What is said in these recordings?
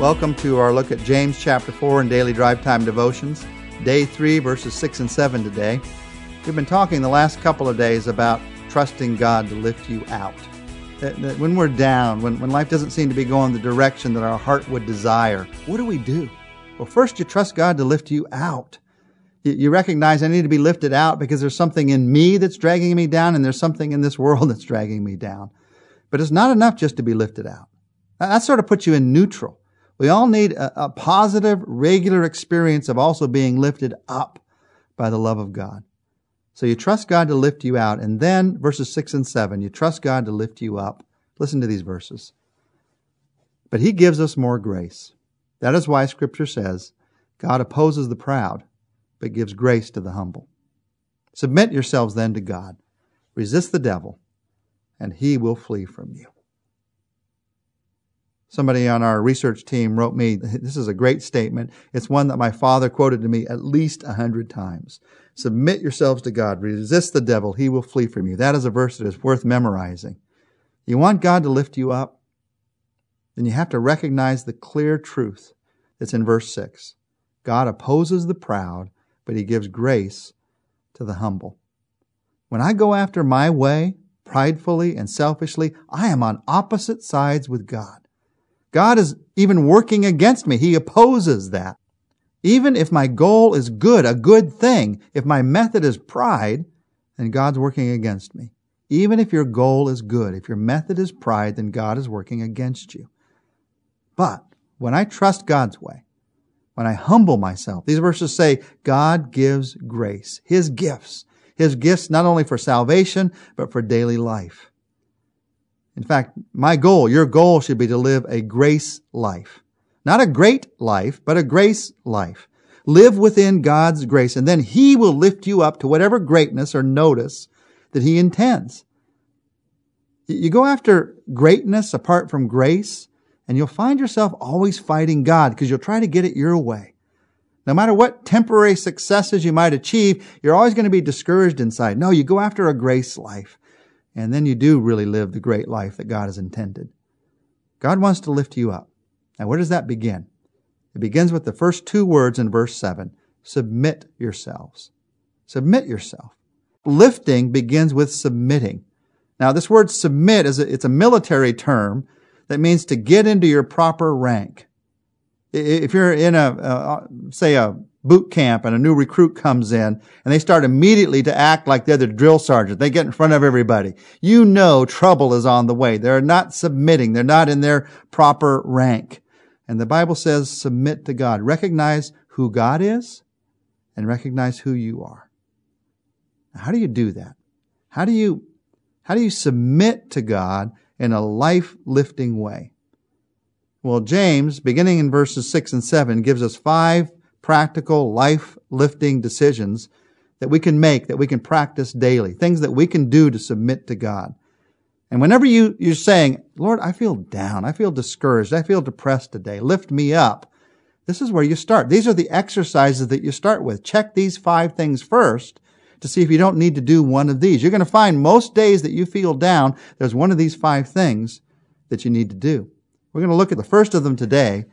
Welcome to our look at James chapter 4 and daily drive time devotions, day 3, verses 6 and 7 today. We've been talking the last couple of days about trusting God to lift you out. That, that when we're down, when, when life doesn't seem to be going the direction that our heart would desire, what do we do? Well, first you trust God to lift you out. You, you recognize I need to be lifted out because there's something in me that's dragging me down and there's something in this world that's dragging me down. But it's not enough just to be lifted out. That sort of puts you in neutral. We all need a, a positive, regular experience of also being lifted up by the love of God. So you trust God to lift you out. And then verses 6 and 7, you trust God to lift you up. Listen to these verses. But he gives us more grace. That is why scripture says, God opposes the proud, but gives grace to the humble. Submit yourselves then to God. Resist the devil, and he will flee from you. Somebody on our research team wrote me, this is a great statement. It's one that my father quoted to me at least a hundred times. Submit yourselves to God. Resist the devil. He will flee from you. That is a verse that is worth memorizing. You want God to lift you up? Then you have to recognize the clear truth that's in verse six. God opposes the proud, but he gives grace to the humble. When I go after my way, pridefully and selfishly, I am on opposite sides with God. God is even working against me. He opposes that. Even if my goal is good, a good thing, if my method is pride, then God's working against me. Even if your goal is good, if your method is pride, then God is working against you. But when I trust God's way, when I humble myself, these verses say God gives grace, His gifts, His gifts not only for salvation, but for daily life. In fact, my goal, your goal should be to live a grace life. Not a great life, but a grace life. Live within God's grace, and then He will lift you up to whatever greatness or notice that He intends. You go after greatness apart from grace, and you'll find yourself always fighting God because you'll try to get it your way. No matter what temporary successes you might achieve, you're always going to be discouraged inside. No, you go after a grace life. And then you do really live the great life that God has intended. God wants to lift you up. Now, where does that begin? It begins with the first two words in verse 7 submit yourselves. Submit yourself. Lifting begins with submitting. Now, this word submit is a, it's a military term that means to get into your proper rank. If you're in a, a say a boot camp and a new recruit comes in and they start immediately to act like they're the drill sergeant. They get in front of everybody. You know trouble is on the way. They're not submitting. They're not in their proper rank. And the Bible says submit to God. Recognize who God is and recognize who you are. How do you do that? How do you, how do you submit to God in a life lifting way? Well, James, beginning in verses six and seven, gives us five practical, life lifting decisions that we can make, that we can practice daily, things that we can do to submit to God. And whenever you, you're saying, Lord, I feel down, I feel discouraged, I feel depressed today, lift me up, this is where you start. These are the exercises that you start with. Check these five things first to see if you don't need to do one of these. You're going to find most days that you feel down, there's one of these five things that you need to do. We're going to look at the first of them today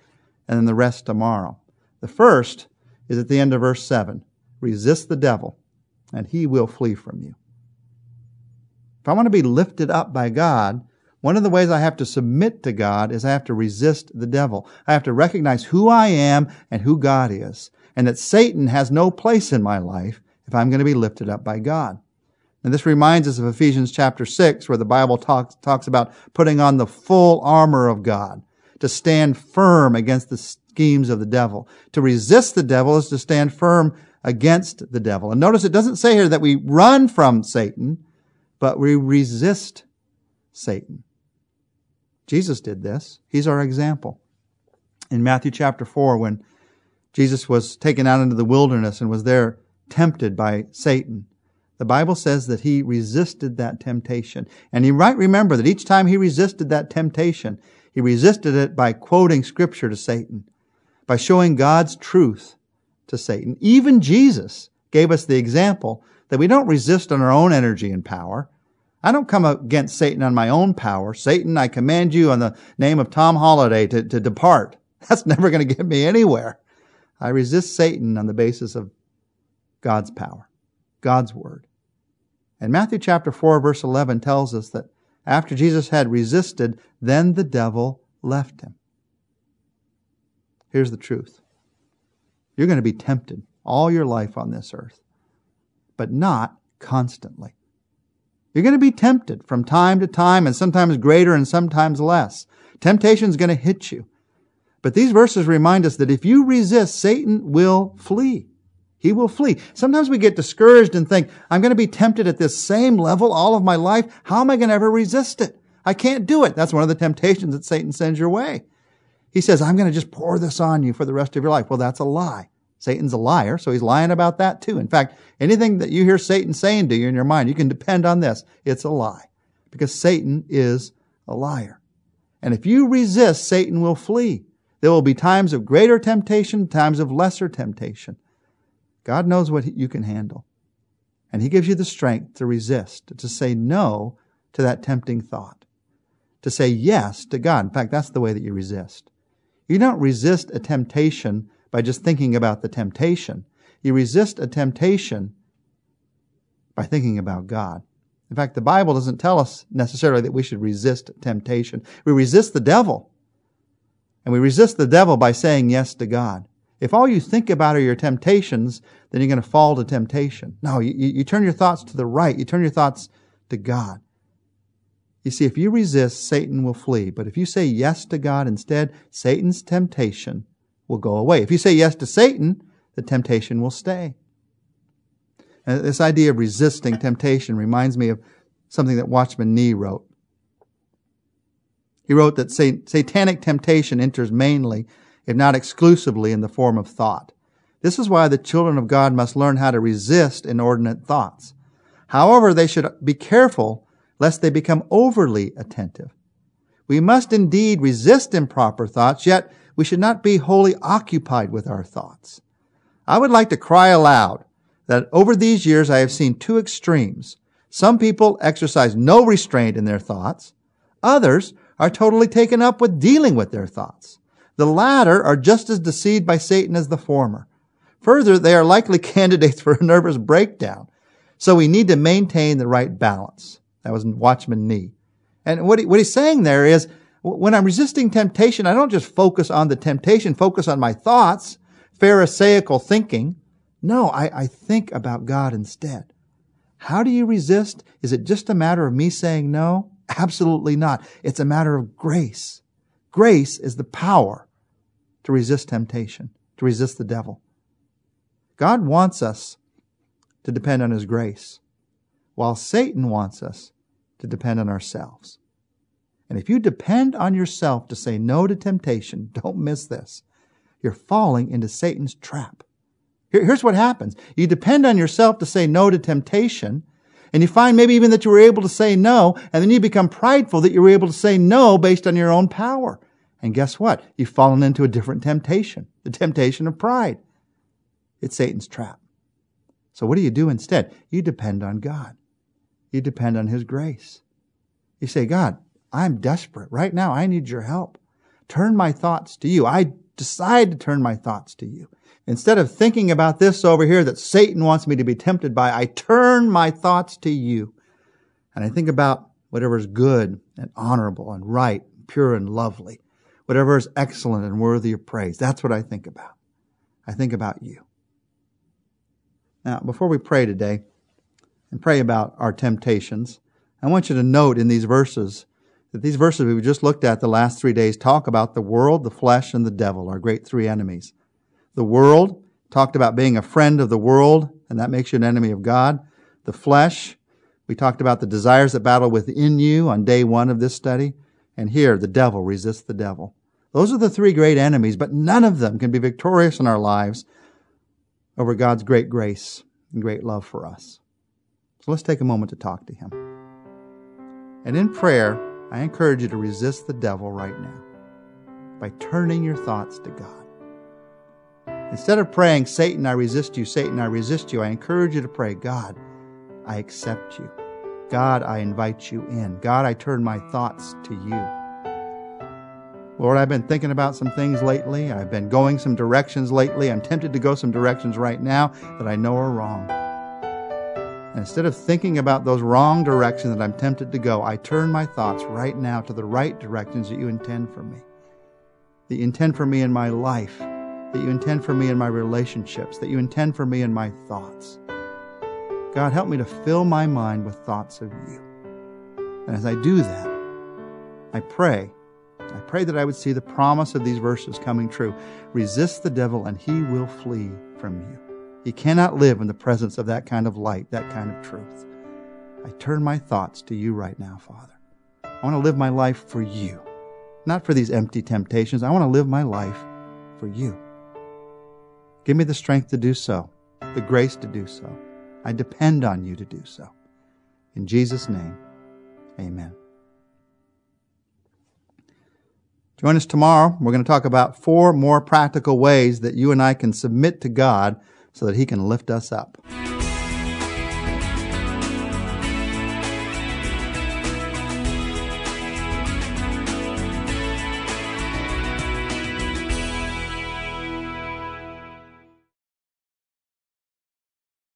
and then the rest tomorrow. The first is at the end of verse 7. Resist the devil, and he will flee from you. If I want to be lifted up by God, one of the ways I have to submit to God is I have to resist the devil. I have to recognize who I am and who God is, and that Satan has no place in my life if I'm going to be lifted up by God. And this reminds us of Ephesians chapter 6, where the Bible talks, talks about putting on the full armor of God to stand firm against the schemes of the devil. To resist the devil is to stand firm against the devil. And notice it doesn't say here that we run from Satan, but we resist Satan. Jesus did this. He's our example. In Matthew chapter 4, when Jesus was taken out into the wilderness and was there tempted by Satan, the Bible says that he resisted that temptation. And you might remember that each time he resisted that temptation, he resisted it by quoting scripture to Satan by showing God's truth to Satan. Even Jesus gave us the example that we don't resist on our own energy and power. I don't come against Satan on my own power. Satan, I command you on the name of Tom Holladay to, to depart. That's never going to get me anywhere. I resist Satan on the basis of God's power, God's word. And Matthew chapter 4 verse 11 tells us that after Jesus had resisted, then the devil left him. Here's the truth. You're going to be tempted all your life on this earth, but not constantly. You're going to be tempted from time to time and sometimes greater and sometimes less. Temptation is going to hit you. But these verses remind us that if you resist, Satan will flee. He will flee. Sometimes we get discouraged and think, I'm going to be tempted at this same level all of my life. How am I going to ever resist it? I can't do it. That's one of the temptations that Satan sends your way. He says, I'm going to just pour this on you for the rest of your life. Well, that's a lie. Satan's a liar, so he's lying about that too. In fact, anything that you hear Satan saying to you in your mind, you can depend on this. It's a lie. Because Satan is a liar. And if you resist, Satan will flee. There will be times of greater temptation, times of lesser temptation. God knows what you can handle. And He gives you the strength to resist, to say no to that tempting thought, to say yes to God. In fact, that's the way that you resist. You don't resist a temptation by just thinking about the temptation. You resist a temptation by thinking about God. In fact, the Bible doesn't tell us necessarily that we should resist temptation. We resist the devil. And we resist the devil by saying yes to God. If all you think about are your temptations, then you're going to fall to temptation. No, you, you turn your thoughts to the right. You turn your thoughts to God. You see, if you resist, Satan will flee. But if you say yes to God instead, Satan's temptation will go away. If you say yes to Satan, the temptation will stay. And this idea of resisting temptation reminds me of something that Watchman Nee wrote. He wrote that satanic temptation enters mainly, if not exclusively, in the form of thought. This is why the children of God must learn how to resist inordinate thoughts. However, they should be careful lest they become overly attentive. We must indeed resist improper thoughts, yet we should not be wholly occupied with our thoughts. I would like to cry aloud that over these years I have seen two extremes. Some people exercise no restraint in their thoughts. Others are totally taken up with dealing with their thoughts. The latter are just as deceived by Satan as the former. Further, they are likely candidates for a nervous breakdown. So we need to maintain the right balance. That was Watchman Nee. And what, he, what he's saying there is when I'm resisting temptation, I don't just focus on the temptation, focus on my thoughts, Pharisaical thinking. No, I, I think about God instead. How do you resist? Is it just a matter of me saying no? Absolutely not. It's a matter of grace. Grace is the power to resist temptation, to resist the devil. God wants us to depend on His grace, while Satan wants us to depend on ourselves. And if you depend on yourself to say no to temptation, don't miss this. You're falling into Satan's trap. here's what happens. You depend on yourself to say no to temptation, and you find maybe even that you were able to say no, and then you become prideful that you were able to say no based on your own power. And guess what? You've fallen into a different temptation, the temptation of pride. It's Satan's trap. So what do you do instead? You depend on God. You depend on His grace. You say, God, I'm desperate. Right now, I need your help. Turn my thoughts to you. I decide to turn my thoughts to you. Instead of thinking about this over here that Satan wants me to be tempted by, I turn my thoughts to you. And I think about whatever is good and honorable and right, pure and lovely, whatever is excellent and worthy of praise. That's what I think about. I think about you. Now, before we pray today and pray about our temptations, I want you to note in these verses that these verses we've just looked at the last three days talk about the world, the flesh, and the devil, our great three enemies. The world talked about being a friend of the world, and that makes you an enemy of God. The flesh, we talked about the desires that battle within you on day one of this study. And here, the devil resists the devil. Those are the three great enemies, but none of them can be victorious in our lives over God's great grace and great love for us. So let's take a moment to talk to Him. And in prayer, I encourage you to resist the devil right now by turning your thoughts to God. Instead of praying, Satan, I resist you, Satan, I resist you, I encourage you to pray, God, I accept you. God, I invite you in. God, I turn my thoughts to you. Lord, I've been thinking about some things lately. I've been going some directions lately. I'm tempted to go some directions right now that I know are wrong. Instead of thinking about those wrong directions that I'm tempted to go, I turn my thoughts right now to the right directions that you intend for me. That you intend for me in my life, that you intend for me in my relationships, that you intend for me in my thoughts. God, help me to fill my mind with thoughts of you. And as I do that, I pray, I pray that I would see the promise of these verses coming true. Resist the devil and he will flee from you. He cannot live in the presence of that kind of light, that kind of truth. I turn my thoughts to you right now, Father. I want to live my life for you, not for these empty temptations. I want to live my life for you. Give me the strength to do so, the grace to do so. I depend on you to do so. In Jesus' name, amen. Join us tomorrow. We're going to talk about four more practical ways that you and I can submit to God so that He can lift us up.